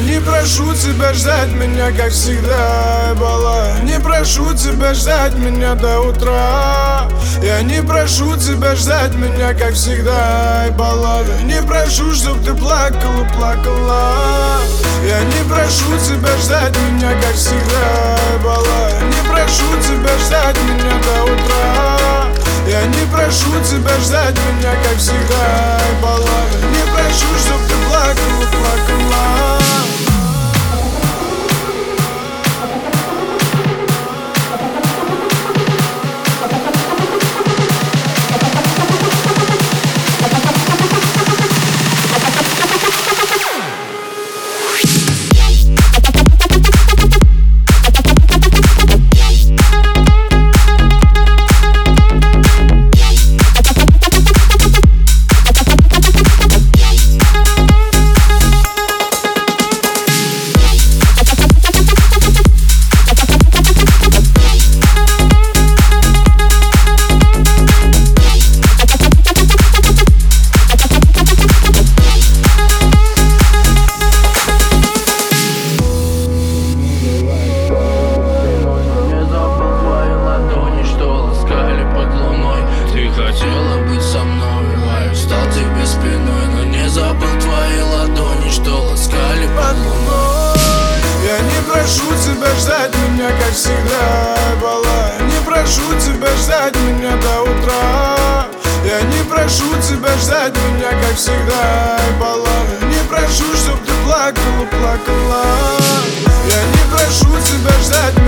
Я не прошу тебя ждать меня, как всегда, бала. Не прошу тебя ждать меня до утра. Я не прошу тебя ждать меня, как всегда, баллада Не прошу, чтоб ты плакала, плакала. Я не прошу тебя ждать меня, как всегда, бала. Не прошу тебя ждать меня до утра. Я не прошу тебя ждать меня, как всегда, баллада Не прошу, чтоб ты одну ночь. Я не прошу тебя ждать меня, как всегда, была. Не прошу тебя ждать меня до утра. Я не прошу тебя ждать меня, как всегда, была. Не прошу, чтоб ты плакала, плакала. Я не прошу тебя ждать